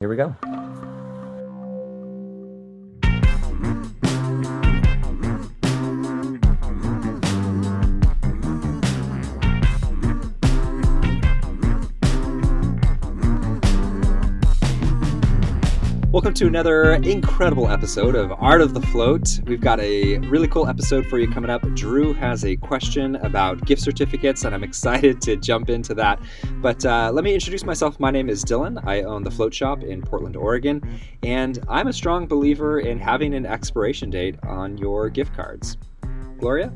Here we go. Welcome to another incredible episode of Art of the Float. We've got a really cool episode for you coming up. Drew has a question about gift certificates, and I'm excited to jump into that. But uh, let me introduce myself. My name is Dylan. I own the Float Shop in Portland, Oregon, and I'm a strong believer in having an expiration date on your gift cards. Gloria?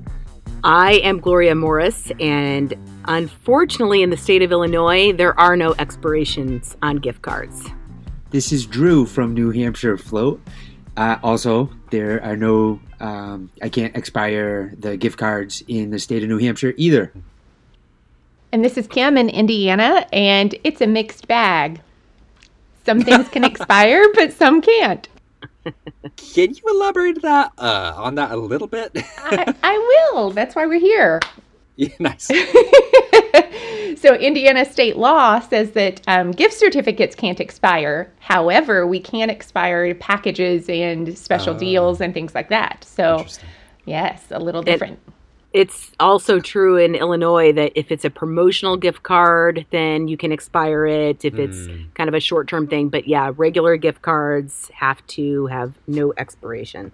I am Gloria Morris, and unfortunately, in the state of Illinois, there are no expirations on gift cards. This is Drew from New Hampshire Float. Uh, also, there are no, um, I can't expire the gift cards in the state of New Hampshire either. And this is Kim in Indiana, and it's a mixed bag. Some things can expire, but some can't. Can you elaborate that uh, on that a little bit? I, I will. That's why we're here. yeah, nice. so, Indiana state law says that um, gift certificates can't expire. However, we can expire packages and special Oh. deals and things like that. So, yes, a little different. It's also true in Illinois that if it's a promotional gift card, then you can expire it if it's Mm. kind of a short term thing. But yeah, regular gift cards have to have no expiration.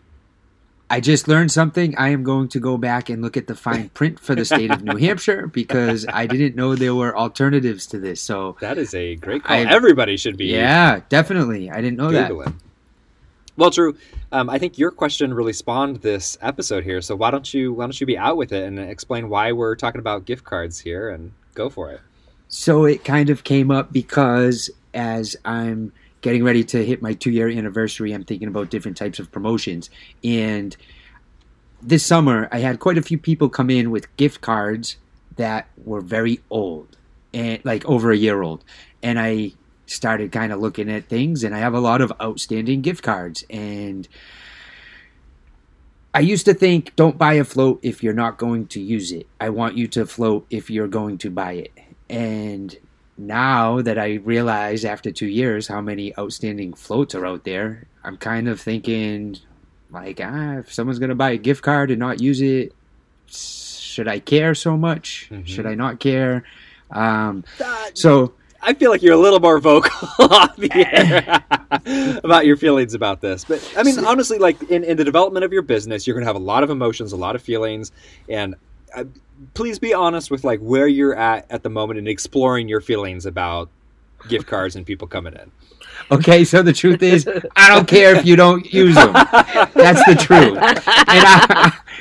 I just learned something. I am going to go back and look at the fine print for the state of New Hampshire because I didn't know there were alternatives to this. So, That is a great call. I- Everybody should be yeah, definitely. I didn't know that. Well, Drew, um, I think your question really spawned this episode here. So why don't you why don't you be out with it and explain why we're talking about gift cards here and go for it. So it kind of came up because as I'm getting ready to hit my two year anniversary, I'm thinking about different types of promotions. And this summer, I had quite a few people come in with gift cards that were very old and like over a year old. And I started kind of looking at things, and I have a lot of outstanding gift cards. And I used to think, don't buy a float if you're not going to use it. I want you to float if you're going to buy it. And now that I realize after two years how many outstanding floats are out there, I'm kind of thinking, like, ah, if someone's going to buy a gift card and not use it, should I care so much? Mhm. Should I not care? Um, so I feel like you're a little more vocal on the air about your feelings about this. But I mean, honestly, like in, in the development of your business, you're going to have a lot of emotions, a lot of feelings, and uh, please be honest with like where you're at at the moment and exploring your feelings about gift cards and people coming in. Okay, so the truth is, I don't care if you don't use them. That's the truth. And I,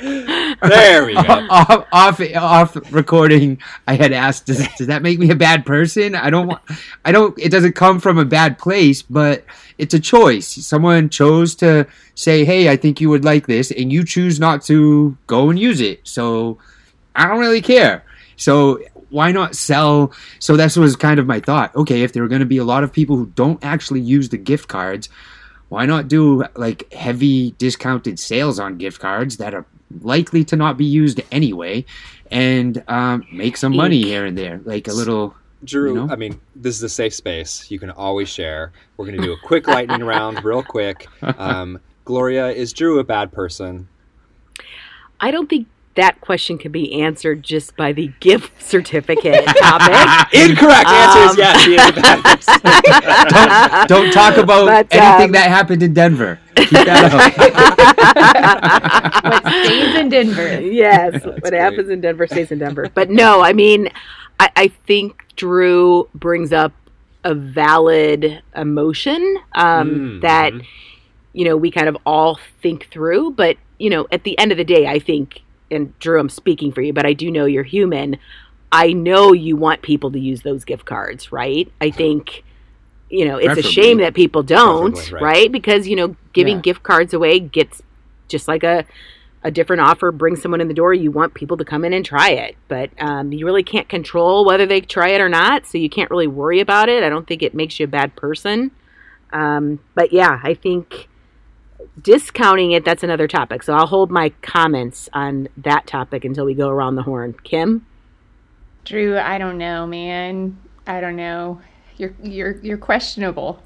There we go. off, off off recording, I had asked, does, does that make me a bad person? I don't want. I don't. It doesn't come from a bad place, but it's a choice. Someone chose to say, "Hey, I think you would like this," and you choose not to go and use it. So I don't really care. So why not sell? So that was kind of my thought. Okay, if there are going to be a lot of people who don't actually use the gift cards, why not do like heavy discounted sales on gift cards that are likely to not be used anyway, and um, make some money here and there, like a little. Drew, You know? I mean, this is a safe space. You can always share. We're going to do a quick lightning round, real quick. Um, Gloria, is Drew a bad person? I don't think that question can be answered just by the gift certificate topic. Incorrect. Answer is Um, yes. He is a bad person. don't, don't talk about But, anything um, that happened in Denver. Keep that out. what stays in Denver? yes, That's what great. happens in Denver stays in Denver. But no, I mean, I, I think Drew brings up a valid emotion um, Mm, that mhm. you know we kind of all think through. But you know, at the end of the day, I think, and Drew, I'm speaking for you, but I do know you're human. I know you want people to use those gift cards, right? I think. You know, it's a shame that people don't, right. right. Because you know, giving Yeah. gift cards away gets just like a a different offer brings someone in the door, you want people to come in and try it. But um, you really can't control whether they try it or not, so you can't really worry about it. I don't think it makes you a bad person. Um, but yeah, I think discounting it, that's another topic. So I'll hold my comments on that topic until we go around the horn. Kim? Drew, I don't know, man. I don't know. You're you're you're questionable.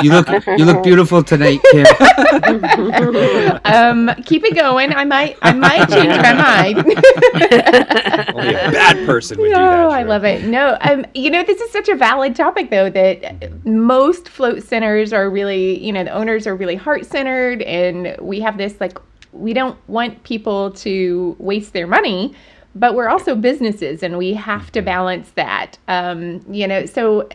You look you look beautiful tonight, Kim. um, keep it going. I might I might change my mind. Only a bad person would do No, that. I love it. No, um, you know, this is such a valid topic, though, that most float centers are really, you know, the owners are really heart centered, and we have this like, we don't want people to waste their money, but we're also businesses, and we have to balance that. Um, you know, so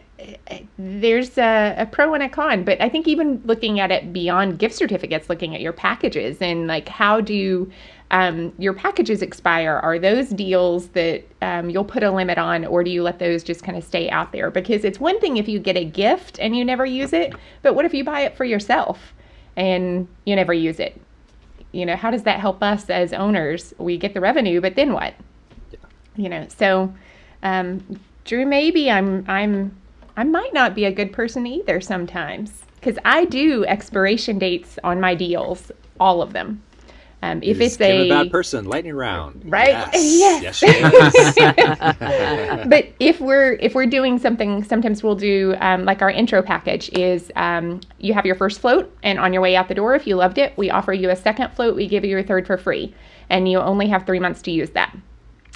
there's a, a pro and a con, but I think even looking at it beyond gift certificates, looking at your packages and like how do um, your packages expire? Are those deals that um, you'll put a limit on, or do you let those just kind of stay out there? Because it's one thing if you get a gift and you never use it, but what if you buy it for yourself and you never use it? You know, how does that help us as owners? We get the revenue, but then what? You know, so um, Drew, maybe I'm I'm I might not be a good person either sometimes because I do expiration dates on my deals, all of them. Um, if it's a, bad person, lightning round. Right? Yes. Yes. Yes, but if we're if we're doing something, sometimes we'll do um, like our intro package is um, you have your first float, and on your way out the door, if you loved it, we offer you a second float. We give you a third for free, and you only have three months to use that.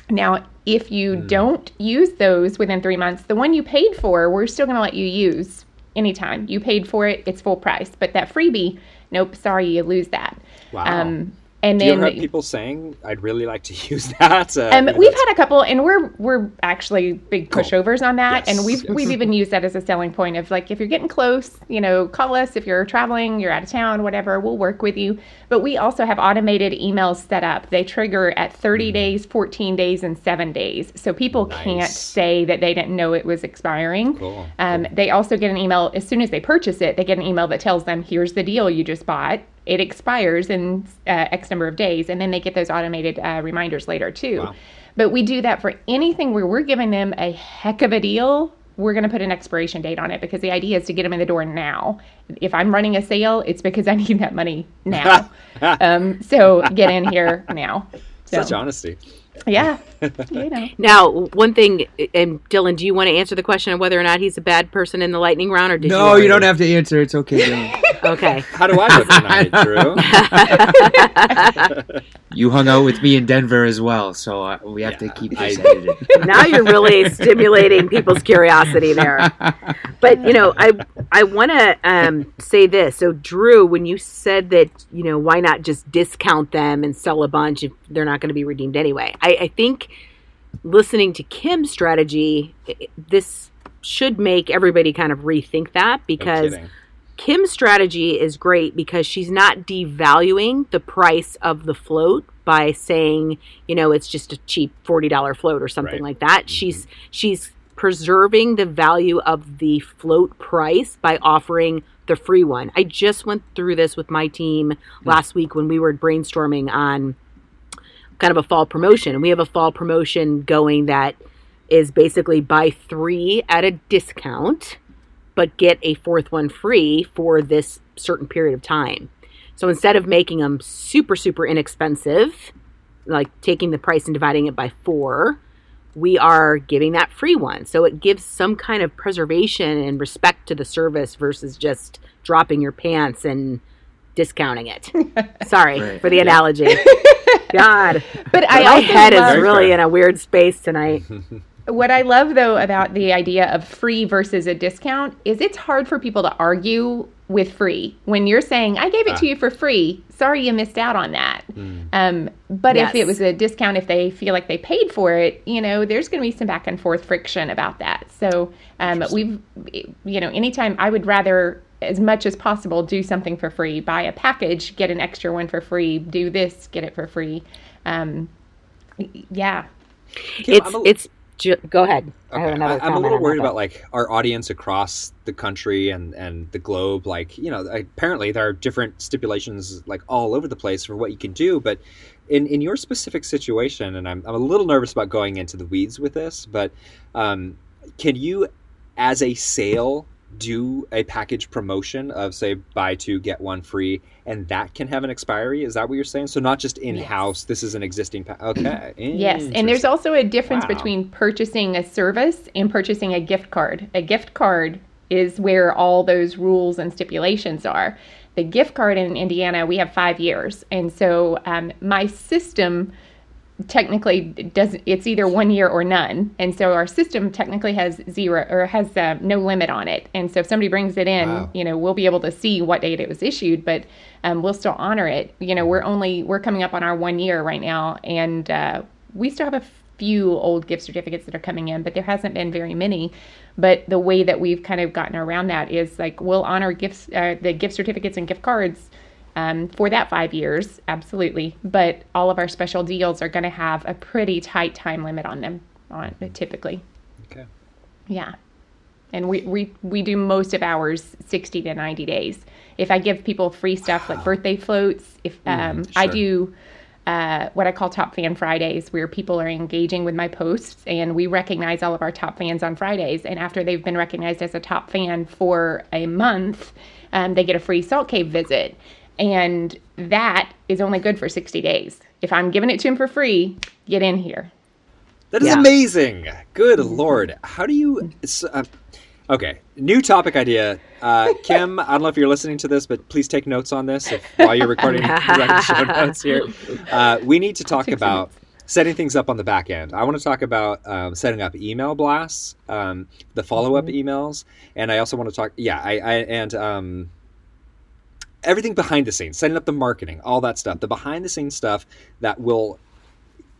Now, if you don't use those within three months, the one you paid for, we're still going to let you use anytime. You paid for it, it's full price. But that freebie, nope, sorry, you lose that. Wow. Um, and Do you then have people saying, "I'd really like to use that"? Uh, um, we've had a couple, and we're we're actually big Cool. pushovers on that, Yes, and we've we've even used that as a selling point of like if you're getting close, you know, call us if you're traveling, you're out of town, whatever, we'll work with you. But we also have automated emails set up. They trigger at 30 days, 14 days, and seven days, so people can't Mm-hmm. Say that they didn't know it was expiring. Cool, Um, They also get an email as soon as they purchase it. They get an email that tells them, "Here's the deal you just bought." It expires in uh, X number of days, and then they get those automated uh, reminders later too. Wow. But we do that for anything where we're giving them a heck of a deal. We're going to put an expiration date on it because the idea is to get them in the door now. If I'm running a sale, it's because I need that money now. um, so get in here now. So, such honesty. yeah, you know. Now, one thing, and Dylan, do you want to answer the question of whether or not he's a bad person in the lightning round, or did No, you? you don't have to answer. It's okay. Dylan. Okay. How do I look tonight, Drew? you hung out with me in Denver as well, so uh, we have to Yeah, keep I- edited. now you're really stimulating people's curiosity there. But you know, I I want to um, say this. So, Drew, when you said that, you know, why not just discount them and sell a bunch if they're not going to be redeemed anyway? I, I think listening to Kim's strategy, this should make everybody kind of rethink that because kidding. Kim's strategy is great because she's not devaluing the price of the float by saying, you know, it's just a cheap $40 float or something Right. like that. Mm-hmm. She's she's preserving the value of the float price by offering the free one. I just went through this with my team mm. last week when we were brainstorming on kind of a fall promotion. And we have a fall promotion going that is basically buy 3 at a discount but get a fourth one free for this certain period of time. So instead of making them super, super inexpensive, like taking the price and dividing it by four, we are giving that free one. So it gives some kind of preservation and respect to the service versus just dropping your pants and discounting it. Sorry Right. for the analogy. God, But I my head is love- Very really fair. in a weird space tonight. What I love though about the idea of free versus a discount is it's hard for people to argue with free when you're saying I gave it Ah. to you for free. Sorry you missed out on that. Um, but Yes. if it was a discount, if they feel like they paid for it, you know, there's going to be some back and forth friction about that. So um, we've, you know, anytime I would rather as much as possible do something for free, buy a package, get an extra one for free, do this, get it for free. Um, yeah. Kim, it's I'm a- it's ju- go ahead. I have Okay, another I, am a little worried about like our audience across the country and and the globe. Like you know, apparently there are different stipulations like all over the place for what you can do. But in in your specific situation, and I'm I'm a little nervous about going into the weeds with this, but um, can you, as a sale, do a package promotion of say buy two get one free, and that can have an expiry? Is that what you're saying? So not just in house. This is an existing. Pa- okay. Yes, and there's also a difference Wow. between purchasing a service and purchasing a gift card. A gift card is where all those rules and stipulations are. The gift card in Indiana, we have five years. And so um, my system technically doesn't it's either one year or none. And so our system technically has zero or has uh, no limit on it. And so if somebody brings it in Wow. you know we'll be able to see what date it was issued but um, we'll still honor it. You know we're only we're coming up on our one year right now and uh, we still have a few old gift certificates that are coming in but there hasn't been very many. But the way that we've kind of gotten around that is like we'll honor gifts uh, the gift certificates and gift cards um, for that five years, absolutely. But all of our special deals are going to have a pretty tight time limit on them, on typically. Okay. Yeah, and we we we do most of ours sixty to ninety days. If I give people free stuff like birthday floats, if um, I sure. do. Uh, what I call Top Fan Fridays, where people are engaging with my posts, and we recognize all of our top fans on Fridays. And after they've been recognized as a top fan for a month, um, they get a free Salt Cave visit. And that is only good for 60 days. If I'm giving it to him for free, get in here. That is Yeah. amazing. Good lord. How do you? Uh, okay, new topic idea. Uh, Kim, I don't know if you're listening to this, but please take notes on this if, while you're recording writing show notes here. Uh, we need to talk take some about setting things up on the back end. I want to talk about um, setting up email blasts, um, the follow up emails, and I also want to talk. Yeah, I, I and um, everything behind the scenes, setting up the marketing, all that stuff, the behind the scenes stuff that will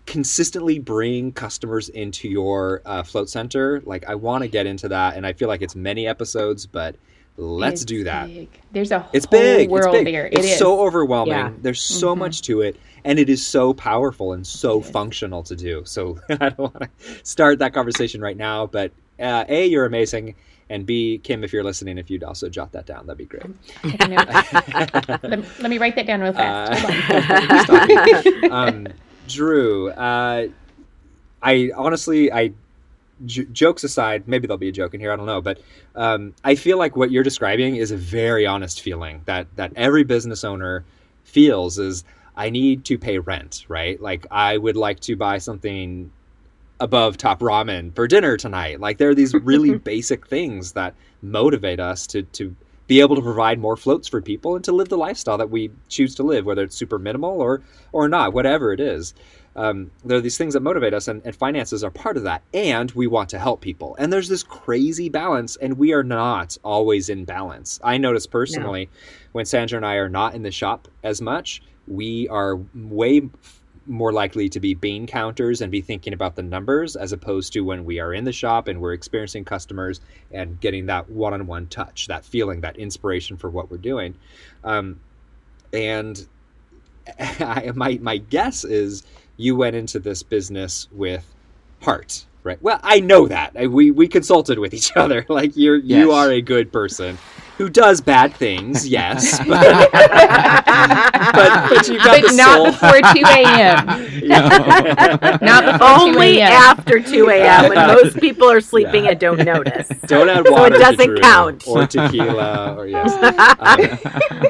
consistently bring customers into your uh, float center. Like I want to get into that, and I feel like it's many episodes, but let's It's do that. big. There's a It's whole big. world it's big. there. It's It is. so overwhelming. Yeah. There's so Mhm. much to it, and it is so powerful and so It is. functional to do. So I don't want to start that conversation right now, but uh, a, you're amazing, and b, Kim, if you're listening, if you'd also jot that down, that'd be great. Take a note. let, let me write that down real fast. Uh. He's talking. um, Drew, uh, I honestly, I j- jokes aside, maybe there'll be a joke in here. I don't know, but um, I feel like what you're describing is a very honest feeling that that every business owner feels is I need to pay rent, right? Like I would like to buy something above top ramen for dinner tonight. Like there are these really basic things that motivate us to to be able to provide more floats for people and to live the lifestyle that we choose to live, whether it's super minimal or or not, whatever it is. Um, there are these things that motivate us, and, and finances are part of that. And we want to help people. And there's this crazy balance, and we are not always in balance. I notice personally when Sandra and I are not in the shop as much, we are way more likely to be bean counters and be thinking about the numbers as opposed to when we are in the shop and we're experiencing customers and getting that one-on-one touch, that feeling, that inspiration for what we're doing. Um, and I, my my guess is you went into this business with heart, right? Well, I know that we we consulted with each other. Like you're you are a good person who does bad things, yes, but but, but you've got but the not soul. before 2 a.m. Not before 2 Only a.m. after 2 a.m. when most people are sleeping Yeah. and don't notice. Don't add So it water. to doesn't Drew, count. Or tequila, or yes. Um,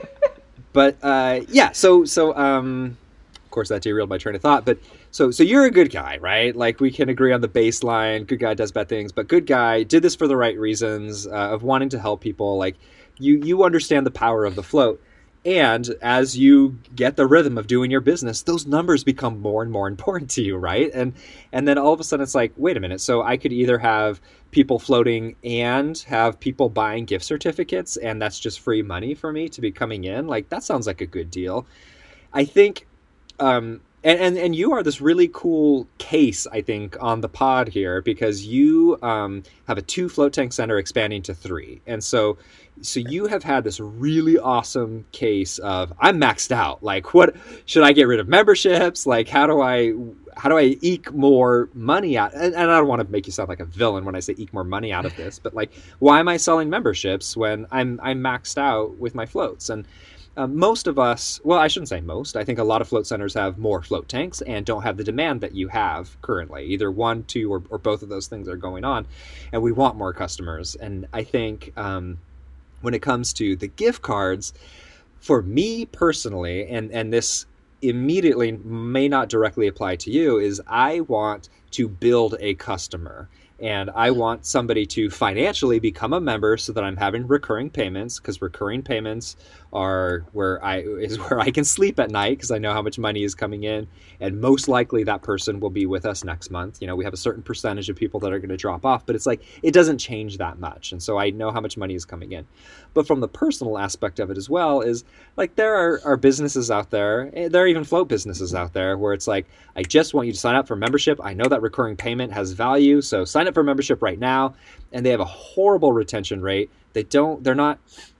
but uh, yeah, so so um, of course that derailed my train of thought. But so so you're a good guy, right? Like we can agree on the baseline. Good guy does bad things, but good guy did this for the right reasons uh, of wanting to help people. Like you you understand the power of the float. And as you get the rhythm of doing your business, those numbers become more and more important to you, right? And and then all of a sudden it's like, wait a minute. So I could either have people floating and have people buying gift certificates, and that's just free money for me to be coming in. Like that sounds like a good deal. I think, um, and and and you are this really cool case, I think, on the pod here because you um, have a two float tank center expanding to three, and so so you have had this really awesome case of I'm maxed out. Like, what should I get rid of memberships? Like, how do I how do I eke more money out? And, and I don't want to make you sound like a villain when I say eke more money out of this, but like, why am I selling memberships when I'm I'm maxed out with my floats? And um, most of us, well, I shouldn't say most. I think a lot of float centers have more float tanks and don't have the demand that you have currently. Either one, two, or, or both of those things are going on, and we want more customers. And I think um, when it comes to the gift cards, for me personally, and and this immediately may not directly apply to you, is I want to build a customer. and I want somebody to financially become a member so that I'm having recurring payments because recurring payments are where I is where I can sleep at night because I know how much money is coming in and most likely that person will be with us next month. You know, we have a certain percentage of people that are going to drop off, but it's like it doesn't change that much. And so I know how much money is coming in. But from the personal aspect of it as well is like there are, are businesses out there, eh, there are even float businesses out there where it's like I just want you to sign up for membership. I know that recurring payment has value, so sign up for membership right now. And they have a horrible retention rate. They don't they're not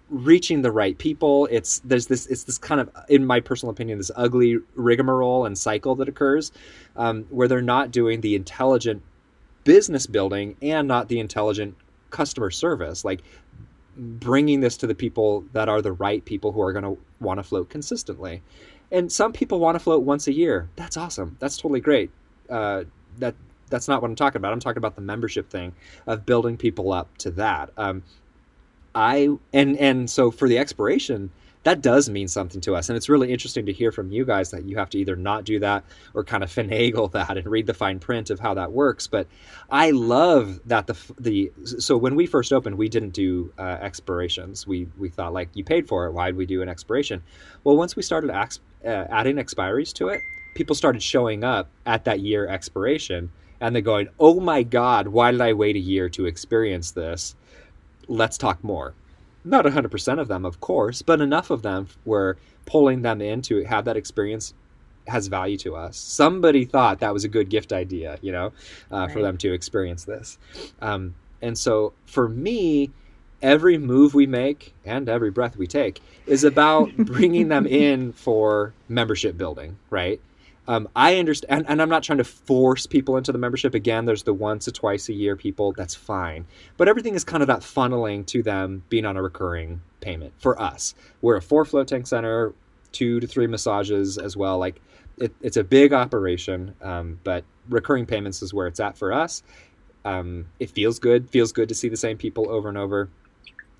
reaching the right people. It's there's this it's this kind of in my personal opinion this ugly rigmarole and cycle that occurs um, where they're not doing the intelligent business building and not the intelligent customer service. Like bringing this to the people that are the right people who are going to want to float consistently. And some people want to float once a year. That's awesome. That's totally great. Uh, that that's not what I'm talking about. I'm talking about the membership thing of building people up to that. Um, I and and so for the expiration, that does mean something to us, and it's really interesting to hear from you guys that you have to either not do that or kind of finagle that and read the fine print of how that works. But I love that the the so when we first opened, we didn't do uh, expirations. We we thought like you paid for it, why'd we do an expiration? Well, once we started ex, uh, adding expiries to it, people started showing up at that year expiration and they're going, "Oh my God, why did I wait a year to experience this?" Let's talk more. Not 100% of them, of course, but enough of them where pulling them in to have that experience has value to us. Somebody thought that was a good gift idea, you know, uh, right. for them to experience this. Um, and so for me, every move we make and every breath we take is about bringing them in for membership building, right? Um, I understand, and, and, I'm not trying to force people into the membership. Again, there's the once or twice a year people. That's fine, but everything is kind of that funneling to them being on a recurring payment for us. We're a four float tank center, two to three massages as well. Like it, it's a big operation, um, but recurring payments is where it's at for us. Um, it feels good. Feels good to see the same people over and over.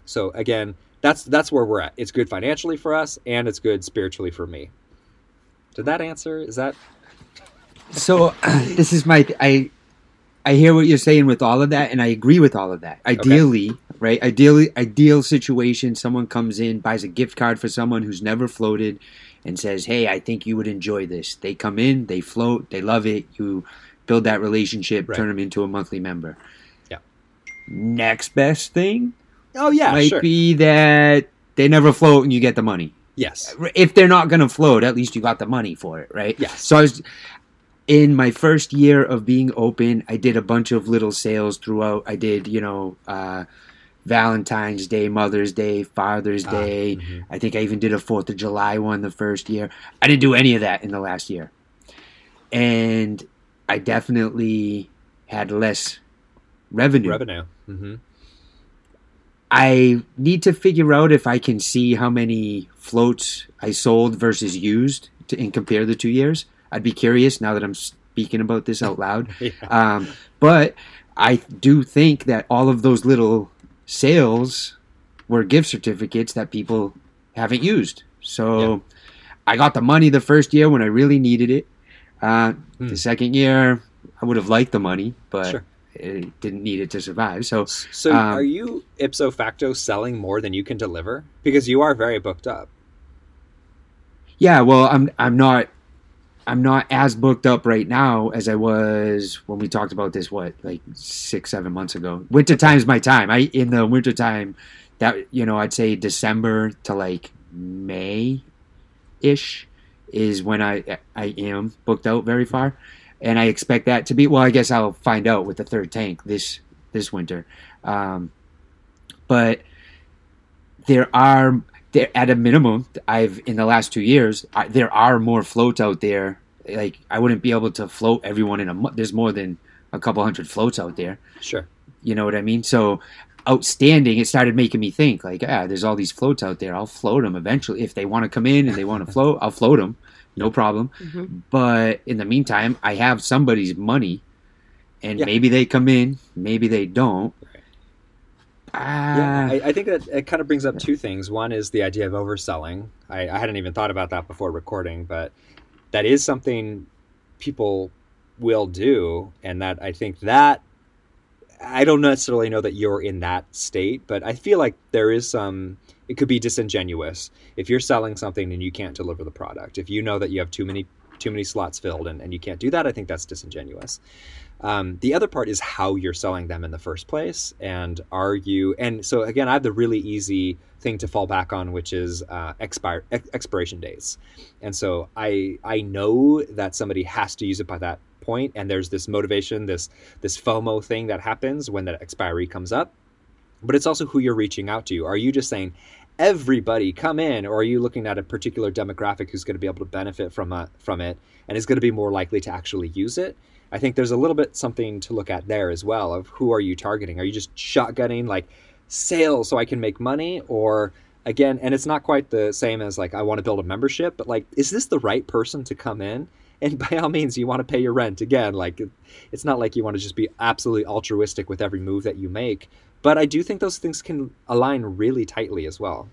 So again, that's that's where we're at. It's good financially for us, and it's good spiritually for me. Did that answer? Is that? So this is my I I hear what you're saying with all of that, and I agree with all of that. Ideally, okay. right? Ideally, ideal situation: someone comes in, buys a gift card for someone who's never floated, and says, "Hey, I think you would enjoy this." They come in, they float, they love it. You build that relationship, right. turn them into a monthly member. Yeah. Next best thing. Oh yeah, might sure. be that they never float and you get the money. Yes. If they're not going to float, at least you got the money for it, right? Yes. So I was in my first year of being open, I did a bunch of little sales throughout. I did, you know, uh, Valentine's Day, Mother's Day, Father's ah, Day. mm-hmm. I think I even did a Fourth of July one the first year. I didn't do any of that in the last year, and I definitely had less revenue. Revenue. Mm-hmm. I need to figure out if I can see how many floats I sold versus used to, and compare the two years. I'd be curious now that I'm speaking about this out loud. yeah. um, but I do think that all of those little sales were gift certificates that people haven't used. So yeah. I got the money the first year when I really needed it. Uh, hmm. The second year, I would have liked the money, but sure it didn't need it to survive. So, so um, are you ipso facto selling more than you can deliver because you are very booked up? Yeah, well, I'm I'm not I'm not as booked up right now as I was when we talked about this. What like six seven months ago? Winter time's my time. I in the winter time that you know I'd say December to like May ish is when I I am booked out very far and I expect that to be. Well, I guess I'll find out with the third tank this this winter. Um, but there are there at a minimum. I've in the last two years I, there are more floats out there. Like I wouldn't be able to float everyone in a month. There's more than a couple hundred floats out there. Sure. You know what I mean? So outstanding, it started making me think like, ah, there's all these floats out there. I'll float them eventually if they want to come in and they want to float. I'll float them no problem. Mm-hmm. But in the meantime, I have somebody's money, and yeah. maybe they come in, maybe they don't. yeah, I, I, think that it kind of brings up two things. One is the idea of overselling. I, I hadn't even thought about that before recording, but that is something people will do, and that I think that I don't necessarily know that you're in that state, but I feel like there is some. It could be disingenuous if you're selling something and you can't deliver the product. If you know that you have too many too many slots filled and, and you can't do that, I think that's disingenuous. Um, the other part is how you're selling them in the first place, and are you? And so again, I have the really easy thing to fall back on, which is uh, expire ex- expiration dates. And so I I know that somebody has to use it by that point, and there's this motivation, this this FOMO thing that happens when that expiry comes up. But it's also who you're reaching out to. Are you just saying, everybody come in or are you looking at a particular demographic who's going to be able to benefit from a, from it and is going to be more likely to actually use it i think there's a little bit something to look at there as well of who are you targeting are you just shotgunning like sales so i can make money or again and it's not quite the same as like i want to build a membership but like is this the right person to come in and by all means you want to pay your rent again like it's not like you want to just be absolutely altruistic with every move that you make but I do think those things can align really tightly as well.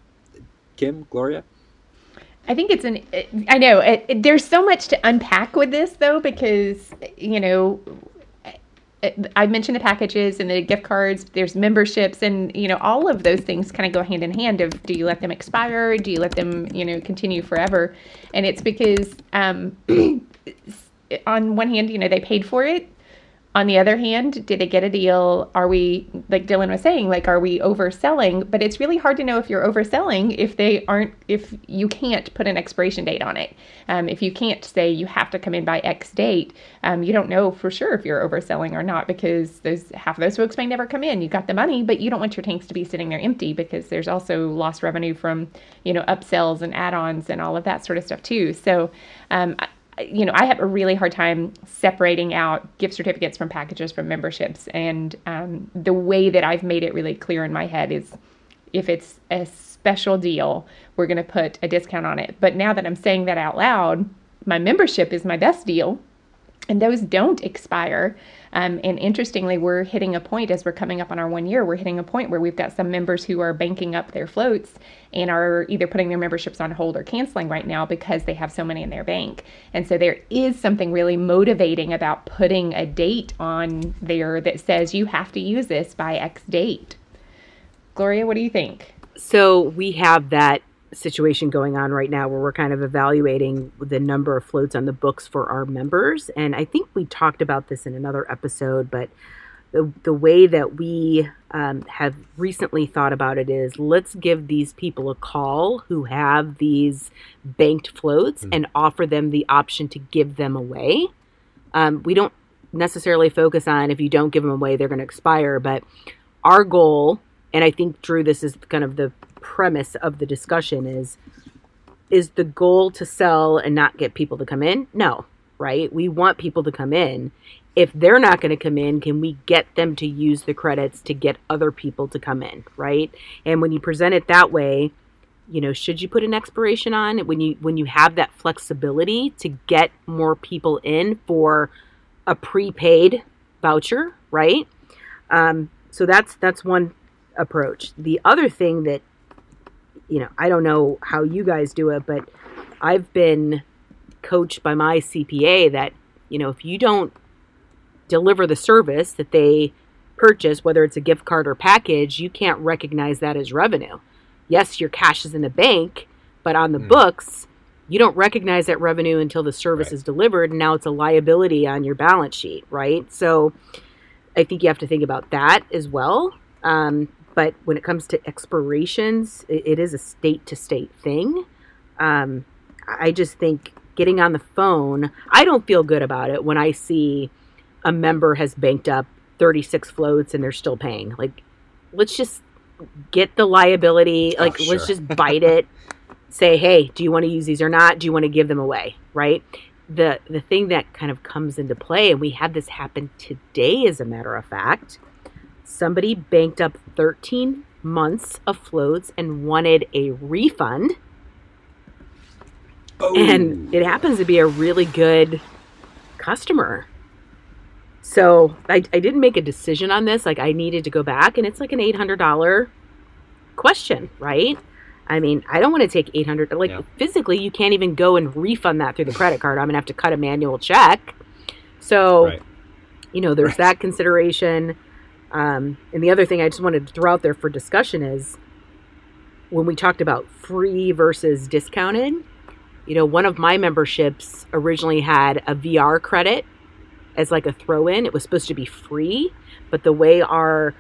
Kim, Gloria? I think it's an. I know it, it, there's so much to unpack with this though, because you know, I mentioned the packages and the gift cards. There's memberships, and you know, all of those things kind of go hand in hand. Of do you let them expire? Do you let them, you know, continue forever? And it's because, um, on one hand, you know, they paid for it, on the other hand, did it get a deal? Are we, like Dylan was saying, like, are we overselling? But it's really hard to know if you're overselling if they aren't, if you can't put an expiration date on it. Um, if you can't say you have to come in by X date, um, you don't know for sure if you're overselling or not because those half of those folks may never come in. You got the money, but you don't want your tanks to be sitting there empty because there's also lost revenue from, you know, upsells and add-ons and all of that sort of stuff too. So, um, you know, I have a really hard time separating out gift certificates from packages from memberships. And um, the way that I've made it really clear in my head is if it's a special deal, we're going to put a discount on it. But now that I'm saying that out loud, my membership is my best deal and those don't expire. Um, and interestingly, we're hitting a point as we're coming up on our one year, we're hitting a point where we've got some members who are banking up their floats and are either putting their memberships on hold or canceling right now because they have so many in their bank. And so there is something really motivating about putting a date on there that says you have to use this by X date. Gloria, what do you think? So we have that situation going on right now where we're kind of evaluating the number of floats on the books for our members. And I think we talked about this in another episode, but the, the way that we um, have recently thought about it is let's give these people a call who have these banked floats mm-hmm. and offer them the option to give them away. Um, we don't necessarily focus on if you don't give them away, they're going to expire, but our goal, and I think, Drew, this is kind of the premise of the discussion is is the goal to sell and not get people to come in? No, right? We want people to come in. If they're not going to come in, can we get them to use the credits to get other people to come in, right? And when you present it that way, you know, should you put an expiration on when you when you have that flexibility to get more people in for a prepaid voucher, right? Um, so that's that's one approach. The other thing that you know, I don't know how you guys do it, but I've been coached by my CPA that, you know, if you don't deliver the service that they purchase, whether it's a gift card or package, you can't recognize that as revenue. Yes, your cash is in the bank, but on the mm. books, you don't recognize that revenue until the service right. is delivered and now it's a liability on your balance sheet, right? So I think you have to think about that as well. Um, but when it comes to expirations, it, it is a state to state thing. Um, I just think getting on the phone, I don't feel good about it when I see a member has banked up 36 floats and they're still paying. Like, let's just get the liability. Oh, like, oh, sure. let's just bite it. Say, hey, do you want to use these or not? Do you want to give them away? Right. The the thing that kind of comes into play, and we had this happen today, as a matter of fact, somebody banked up 13 months of floats and wanted a refund. Oh. And it happens to be a really good customer. So I, I didn't make a decision on this. Like I needed to go back, and it's like an $800 question, right? I mean, I don't want to take 800 like yeah. physically you can't even go and refund that through the credit card. I'm going to have to cut a manual check. So, right. you know, there's right. that consideration. Um, and the other thing I just wanted to throw out there for discussion is when we talked about free versus discounted, you know, one of my memberships originally had a VR credit as like a throw in. It was supposed to be free, but the way our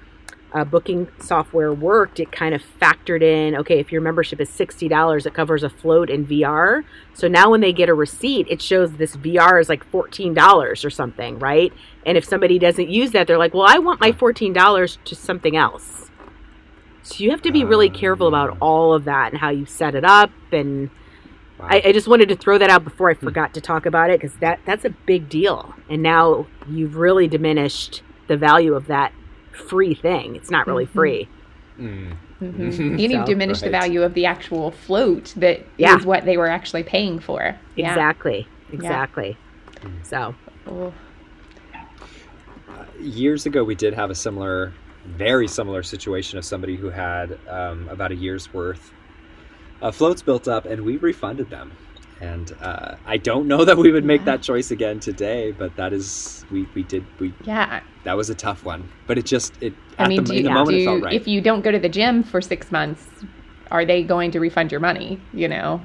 uh, booking software worked, it kind of factored in okay, if your membership is $60, it covers a float in VR. So now when they get a receipt, it shows this VR is like $14 or something, right? And if somebody doesn't use that, they're like, well, I want my $14 to something else. So you have to be really careful about all of that and how you set it up. And Wow. I, I just wanted to throw that out before I forgot to talk about it because that, that's a big deal. And now you've really diminished the value of that free thing. It's not really Mhm. free. Mm. hmm And you So- diminish the value of the actual float that is Yeah. what they were actually paying for. Yeah. Exactly. Exactly. So, Oh, years ago we did have a similar very similar situation of somebody who had um, about a year's worth of floats built up and we refunded them and uh, i don't know that we would make Yeah. that choice again today but that is we, we did we yeah. that was a tough one but it just it I at mean, the, do in you, the moment do it you- felt right if you don't go to the gym for six months, are they going to refund your money? You know,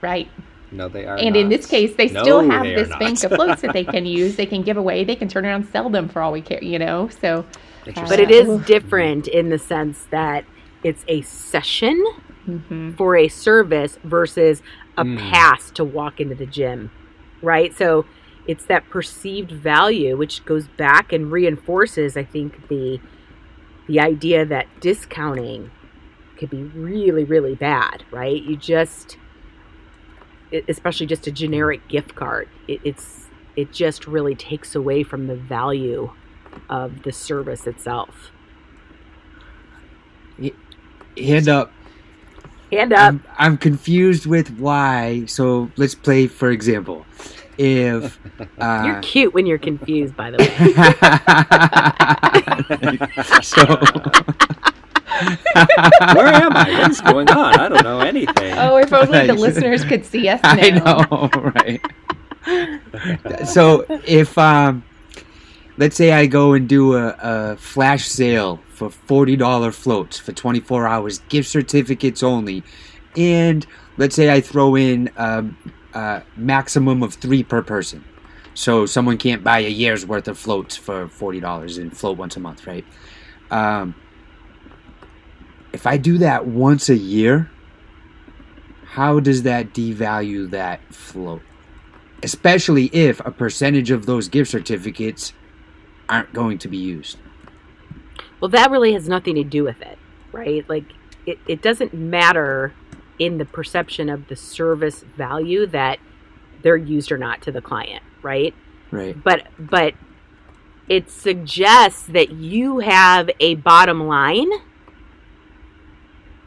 right? no they are And in this case, they No, still have they this bank of floats that they can use. They can give away. They can turn around and sell them for all we care. You know, so Interesting. but it is Oof. different in the sense that it's a session mhm. for a service versus a Mm. pass to walk into the gym, right? So it's that perceived value which goes back and reinforces, I think, the the idea that discounting could be really, really bad, right? You just, especially just a generic gift card, it, it's it just really takes away from the value of the service itself. Hand up. Hand up. I'm, I'm confused with why. So let's play for example. If You're uh, cute when you're confused, by the way. so where am i what is going on i don't know anything oh, if only the listeners could see us now. I know, right? so if um, let's say I go and do a, a flash sale for forty dollar floats for twenty four hours, gift certificates only, and let's say I throw in a, a maximum of three per person, so someone can't buy a year's worth of floats for forty dollars and float once a month, right? Um, if I do that once a year, how does that devalue that float? Especially if a percentage of those gift certificates aren't going to be used. Well, that really has nothing to do with it, right? Like, it, it doesn't matter in the perception of the service value that they're used or not to the client, right? Right. But, but it suggests that you have a bottom line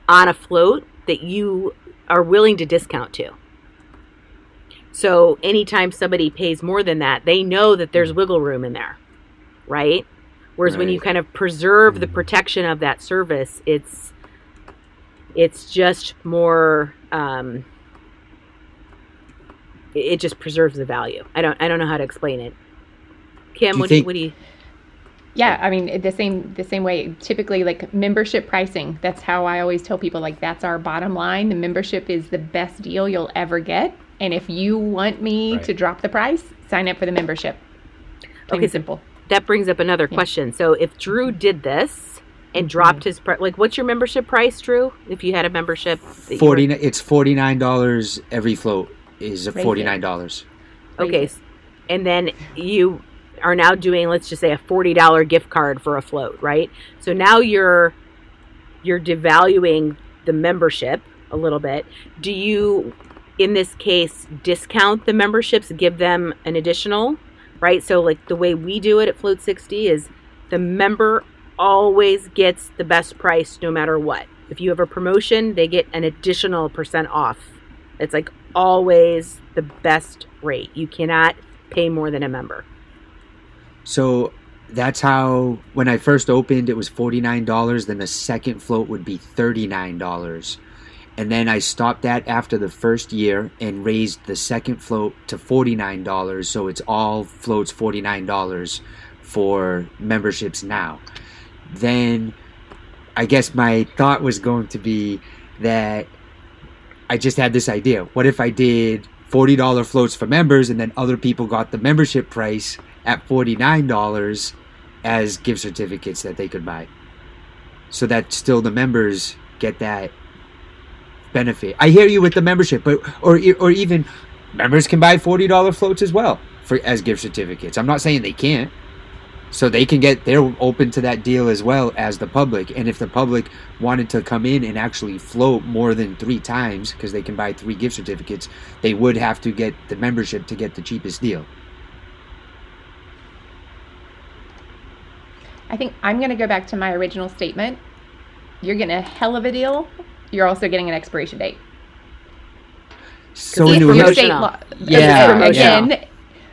on a float that you are willing to discount to. So anytime somebody pays more than that, they know that there's wiggle room in there, right? Whereas when you kind of preserve the Mhm. protection of that service, it's it's just more um, it it just preserves the value. I don't I don't know how to explain it. Kim, Do you what, do you, what do you Yeah, I mean the same the same way. Typically, like membership pricing. That's how I always tell people. Like that's our bottom line. The membership is the best deal you'll ever get. And if you want me Right. to drop the price, sign up for the membership. Plain Okay, and simple. That brings up another Yeah. question. So if Drew did this and mm-hmm. dropped his price, like what's your membership price, Drew? If you had a membership, you were- Forty. It's forty nine dollars every float. Is forty nine dollars. Okay, and then you are now doing, let's just say, a forty dollar gift card for a float, right? So now you're you're devaluing the membership a little bit. Do you, in this case, discount the memberships, give them an additional, right? So like the way we do it at Float sixty is the member always gets the best price no matter what. If you have a promotion, they get an additional percent off. It's like always the best rate. You cannot pay more than a member. So that's how when I first opened, it was forty nine dollars. Then the second float would be thirty nine dollars, and then I stopped that after the first year and raised the second float to forty nine dollars. So it's all floats forty nine dollars for memberships now. then I guess my thought was going to be that I just had this idea. What if I did $40 floats for members and then other people got the membership price at $49 as gift certificates that they could buy? So that still the members get that benefit. I hear you with the membership, but or or even members can buy $40 floats as well for as gift certificates. I'm not saying they can't so they can get they're open to that deal as well as the public and if the public wanted to come in and actually float more than three times because they can buy three gift certificates they would have to get the membership to get the cheapest deal I think I'm going to go back to my original statement. You're getting a hell of a deal. You're also getting an expiration date. so it's in New promotional. State law- Yeah, again, yeah.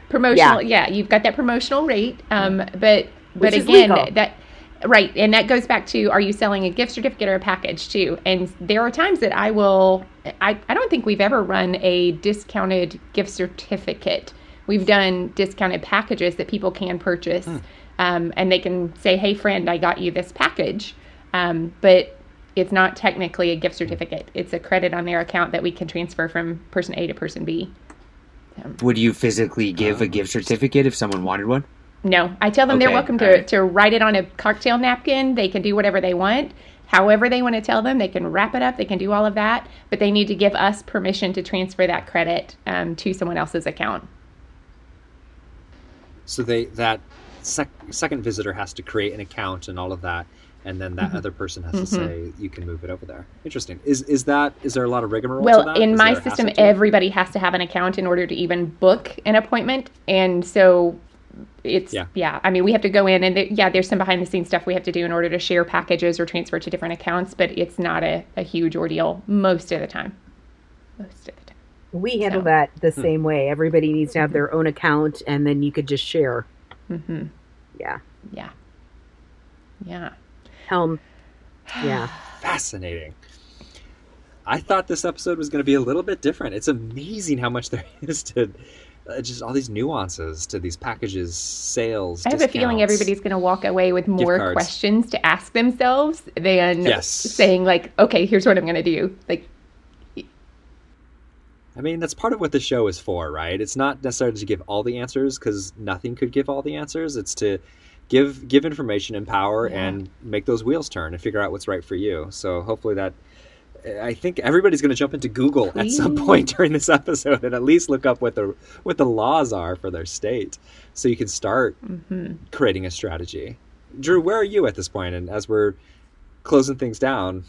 promotional. Yeah. you've got that promotional rate. Um, but but Which is again, legal. that right, and that goes back to: Are you selling a gift certificate or a package too? And there are times that I will. I I don't think we've ever run a discounted gift certificate. We've done discounted packages that people can purchase, um, and they can say, "Hey, friend, I got you this package," um, but it's not technically a gift certificate. It's a credit on their account that we can transfer from person A to person B. would you physically give a gift certificate if someone wanted one No, I tell them they're welcome to, alright. to write it on a cocktail napkin. They can do whatever they want. However, they want to tell them, they can wrap it up, they can do all of that, but they need to give us permission to transfer that credit um, to someone else's account. So they that sec- second visitor has to create an account and all of that, and then Mm-hmm. that other person has to say you can move it over there. Interesting. Is is that is there a lot of rigmarole? to Well, that? in Is my system, hassle everybody has to have an account in order to even book an appointment. And so it's, Yeah. yeah, I mean, we have to go in and there, yeah, there's some behind the scenes stuff we have to do in order to share packages or transfer to different accounts, but it's not a, a huge ordeal most of the time. Most of the time. We handle So- that the same way. Everybody needs to have their own account, and then you could just share. hmm Yeah. Yeah. Yeah. Helm. Yeah. fascinating. I thought this episode was going to be a little bit different. It's amazing how much there is to uh, just all these nuances to these packages, sales. I have a feeling everybody's going to walk away with more questions to ask themselves than Yes. saying like, okay, here's what I'm going to do. Like, I mean, that's part of what the show is for, right? It's not necessarily to give all the answers because nothing could give all the answers. It's to give give information and power Yeah. and make those wheels turn and figure out what's right for you. So hopefully that. I think everybody's going to jump into Google at some point during this episode and at least look up what the what the laws are for their state, so you can start mhm. creating a strategy. Drew, where are you at this point? And as we're closing things down,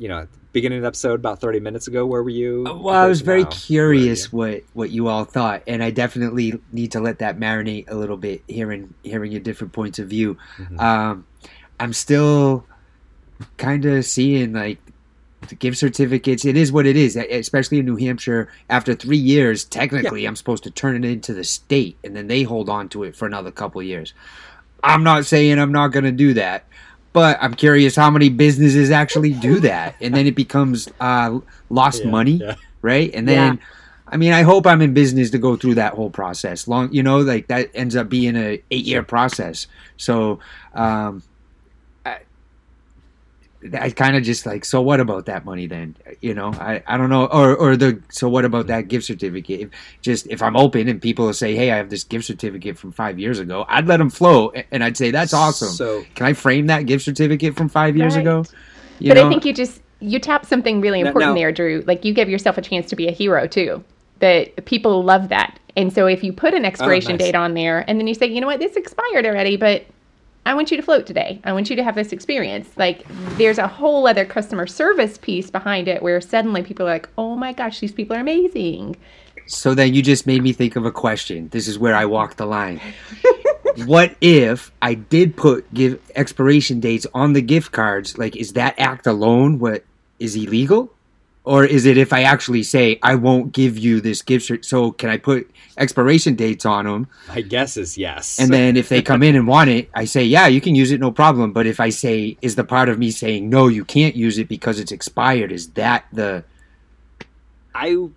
you know, beginning of the episode about thirty minutes ago, where were you? Uh, Well, I was very Now, curious what what you all thought, and I definitely need to let that marinate a little bit, hearing hearing your different points of view. Mhm. Um, I'm still kind of seeing like the gift certificates. It is what it is, especially in New Hampshire. After three years, technically, I'm supposed to turn it into the state, and then they hold on to it for another couple years. I'm not saying I'm not going to do that, but I'm curious how many businesses actually do that, and then it becomes uh, lost Yeah, money yeah. right? And then, I mean, I hope I'm in business to go through that whole process. Long, you know, like that ends up being a eight year process. So, um, I, I kind of just like, so what about that money then? You know, I, I don't know, or or the so what about that gift certificate? If, just if I'm open and people will say, hey, I have this gift certificate from five years ago, I'd let them flow, and I'd say that's awesome. So Can I frame that gift certificate from five years Right. ago? You but know? I think you just you tap something really important now- there, Drew. Like you give yourself a chance to be a hero too. That people love that, and so if you put an oh, expiration nice. date on there, and then you say, you know what, this expired already, but I want you to float today. I want you to have this experience. Like there's a whole other customer service piece behind it, where suddenly people are like, oh my gosh, these people are amazing. So then you just made me think of a question. This is where I walk the line. what if I did put give expiration dates on the gift cards? Like, is that act alone what is illegal? Or is it if I actually say I won't give you this gift cert? So can I put expiration dates on them? my guess is yes. And then if they come in and want it, I say, yeah, you can use it, no problem. But if I say, is the part of me saying, no, you can't use it because it's expired, is that the. I,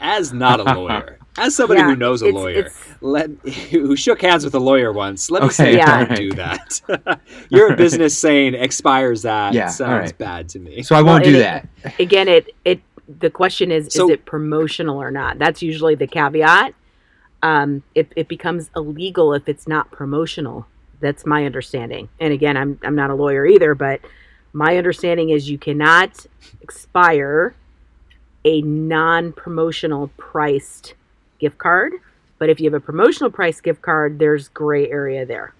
as not a lawyer, As somebody Yeah, who knows a it's- lawyer, it's- let who shook hands with a lawyer once, let me Okay, say you Yeah. don't do that. Your business saying expires that Yeah, sounds all right. bad to me. So I won't and do it- that. again it it the question is So- is it promotional or not that's usually the caveat um it, it becomes illegal if it's not promotional that's my understanding and again i'm i'm not a lawyer either but my understanding is you cannot expire a non-promotional priced gift card but if you have a promotional price gift card there's gray area there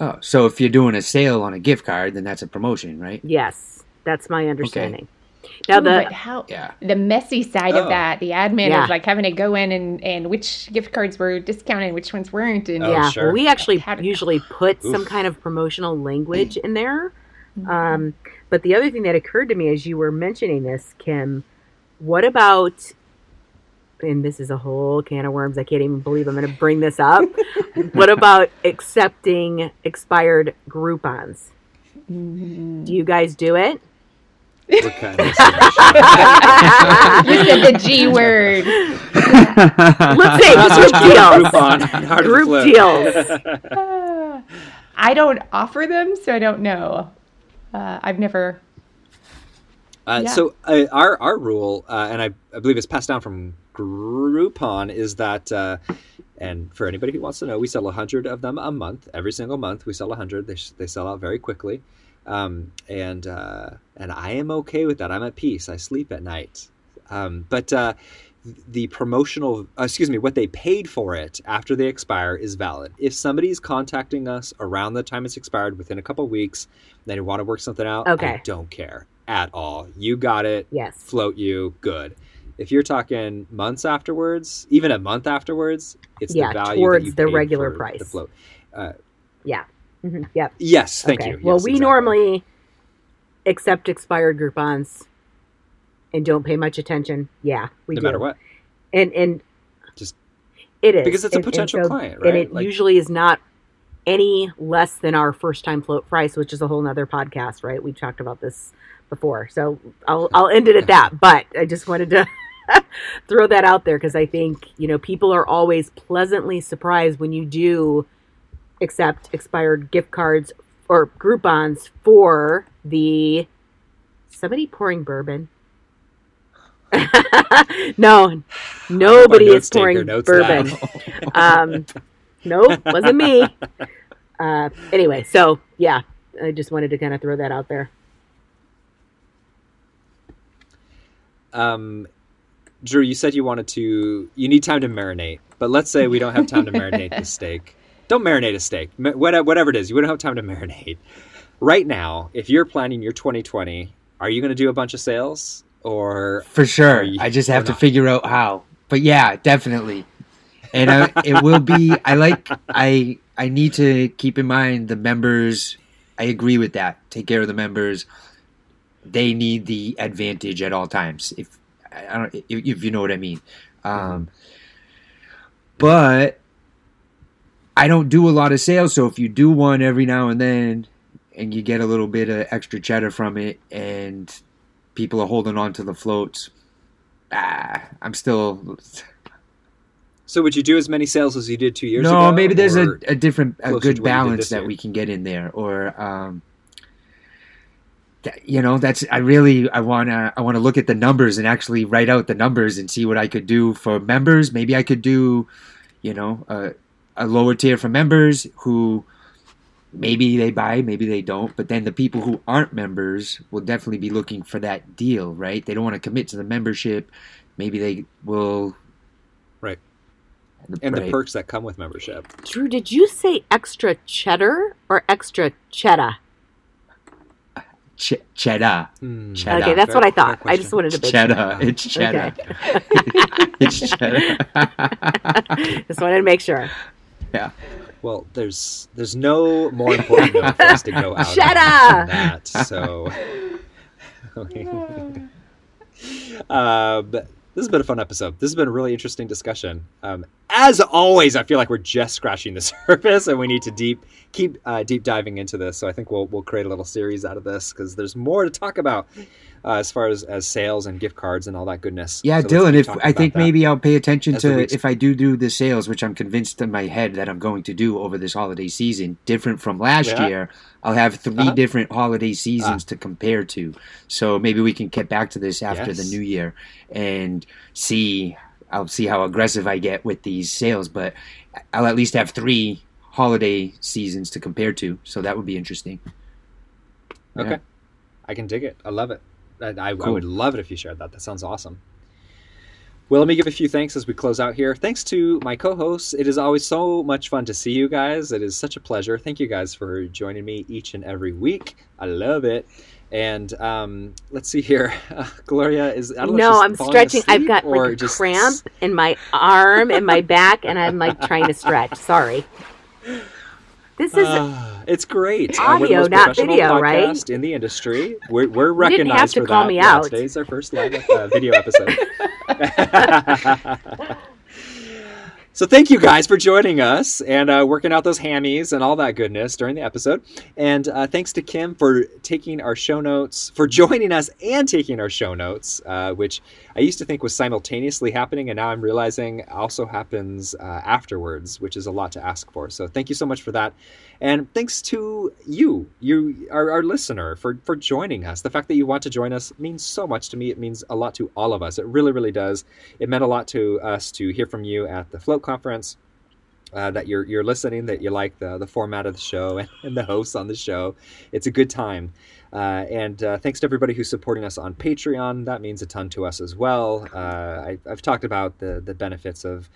Oh, so if you're doing a sale on a gift card, then that's a promotion, right? yes that's my understanding now Ooh, the but how Yeah. the messy side Oh. of that, the admin Yeah. is like having to go in and, and which gift cards were discounted, which ones weren't, and Oh, yeah, sure. well, we actually How usually put some kind of promotional language in there. Mm-hmm. Um, but the other thing that occurred to me as you were mentioning this, Kim, what about? And this is a whole can of worms. I can't even believe I'm going to bring this up. what about accepting expired Groupons? Mm-hmm. Do you guys do it? We're kind of- you said the G word. Let's say That's group what you do deals. Groupon, Group flip. deals. I don't offer them, so I don't know. Uh, I've never. Uh, Yeah. So uh, our our rule, uh, and I, I believe it's passed down from Groupon, is that, uh, and for anybody who wants to know, we sell hundred of them a month. Every single month, we sell hundred. They sh- they sell out very quickly, um, and uh, and I am okay with that. I'm at peace. I sleep at night. Um, but uh, the promotional, uh, excuse me, what they paid for it after they expire is valid. If somebody's contacting us around the time it's expired within a couple weeks, they want to work something out. I Okay. don't care at all. You got it. Yes. Float you. Good. If you're talking months afterwards, even a month afterwards, it's Yeah, the value towards the regular price. The float. Mhm, Yep. Yes, thank okay. you. Well, Yes, we exactly. normally accept expired Groupons and don't pay much attention. Yeah, we no do. matter what. And and Just- it is because it's a And- and potential client, right? And it Like- usually is not any less than our first time float price, which is a whole nother podcast, right? We've talked about this before, so I'll I'll end it at that. But I just wanted to. throw that out there because I think you know people are always pleasantly surprised when you do accept expired gift cards or Groupons for the somebody pouring bourbon. no, nobody is pouring bourbon. Um, nope, wasn't me. Uh, anyway, so yeah, I just wanted to kind of throw that out there. Um, Drew, you said you wanted to. You need time to marinate, but let's say we don't have time to marinate the steak. Don't marinate a steak. Whatever it is, you wouldn't have time to marinate. Right now, if you're planning your 2020, are you going to do a bunch of sales or? For sure. You- I just have to figure out how. But yeah, definitely. And uh, it will be. I like. I I need to keep in mind the members. I agree with that. Take care of the members. They need the advantage at all times. If I don't, if, if you know what I mean. Um, but I don't do a lot of sales. So if you do one every now and then, and you get a little bit of extra cheddar from it, and people are holding on to the floats, ah, I'm still. So would you do as many sales as you did two years ago? no, maybe there's a, a different, a good what you did balance that we can get in there, or um, you know, that's I really I wanna I wanna look at the numbers and actually write out the numbers and see what I could do for members. Maybe I could do, you know, a, a lower tier for members who maybe they buy, maybe they don't. But then the people who aren't members will definitely be looking for that deal, right? They don't want to commit to the membership. Maybe they will. Right. and the Right. perks that come with membership. Drew, did you say extra cheddar or extra cheddar? Ch- cheddar. Hmm. Cheddar. Okay, that's Fair- what I thought. I just wanted to make Cheddar. It's cheddar. it's cheddar. sure. Just wanted to make sure. Yeah. Well, there's there's no more important note for us to go out Shut up! than that. So, um, this has been a fun episode. This has been a really interesting discussion. Um, as always, I feel like we're just scratching the surface, and we need to deep keep uh, deep diving into this. So I think we'll we'll create a little series out of this because there's more to talk about uh, as far as as sales and gift cards and all that goodness. Yeah, So Dylan, if I think maybe I'll pay attention to if I do do the sales, which I'm convinced in my head that I'm going to do over this holiday season, different from last Yeah. year. I'll have 3 Uh-huh. different holiday seasons to compare to. So maybe we can get back to this after Yes. the new year and see. I'll see how aggressive I get with these sales, but I'll at least have three holiday seasons to compare to. So that would be interesting. Okay. Yeah. I can dig it. I love it. I, I, I would love it if you shared that. That sounds awesome. Well, let me give a few thanks as we close out here. Thanks to my co hosts. It is always so much fun to see you guys. It is such a pleasure. Thank you guys for joining me each and every week. I love it. And um, let's see here. Gloria is. I don't know No, she's I'm stretching. I've got like a just- cramp in my arm and my back, and I'm like trying to stretch. Sorry. This is Ah, it's great. Audio, not video, right? podcast in the industry. We're, we're You didn't have recognized to for call that. me Yeah, out. today's our first live uh, video episode. so thank you guys for joining us and uh, working out those hammies and all that goodness during the episode. And uh, thanks to Kim for taking our show notes, for joining us and taking our show notes, uh, which I used to think was simultaneously happening, and now I'm realizing also happens uh, afterwards, which is a lot to ask for. So thank you so much for that. And thanks to you, you, our, our listener, for, for joining us. The fact that you want to join us means so much to me. It means a lot to all of us. It really, really does. It meant a lot to us to hear from you at the Float Conference. Uh, that you're you're listening, that you like the the format of the show and, the hosts on the show. It's a good time. Uh, and uh, thanks to everybody who's supporting us on Patreon. That means a ton to us as well. Uh, I, I've talked about the the benefits of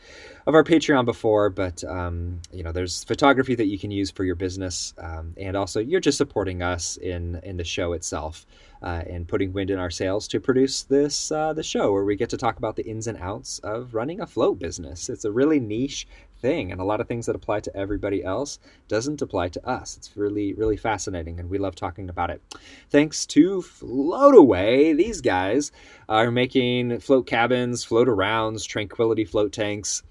of our Patreon before, but um, you know, there's photography that you can use for your business, um, and also you're just supporting us in in the show itself. Uh, and putting wind in our sails to produce this uh, the show where we get to talk about the ins and outs of running a float business. It's a really niche thing, and a lot of things that apply to everybody else doesn't apply to us. It's really really fascinating, and we love talking about it. Thanks to Floataway these guys are making float cabins, float arounds, tranquility float tanks.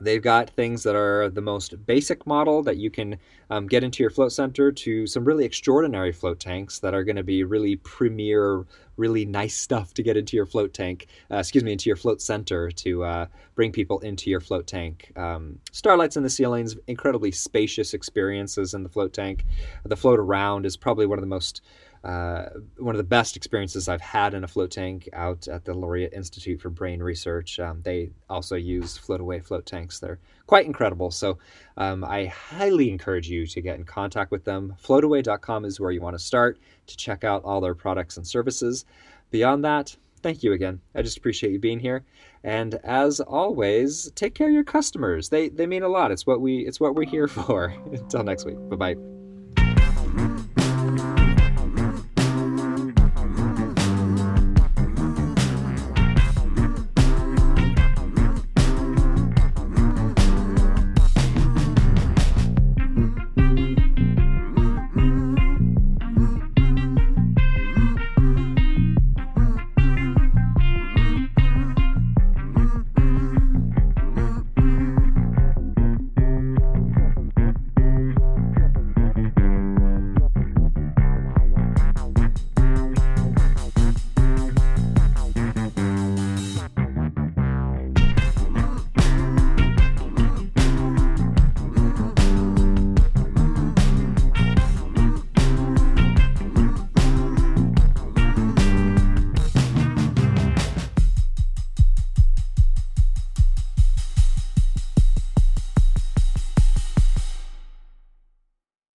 They've got things that are the most basic model that you can um, get into your float center to some really extraordinary float tanks that are going to be really premier, really nice stuff to get into your float tank, uh, excuse me, into your float center to uh, bring people into your float tank. Um, starlights in the ceilings, incredibly spacious experiences in the float tank. The float around is probably one of the most uh, one of the best experiences I've had in a float tank out at the Laureate Institute for Brain Research. Um, they also use Floataway float tanks. They're quite incredible. So um, I highly encourage you to get in contact with them. Floataway.com is where you want to start to check out all their products and services. Beyond that, thank you again. I just appreciate you being here. And as always, take care of your customers. They they mean a lot. It's what we it's what we're here for. Until next week. Bye bye.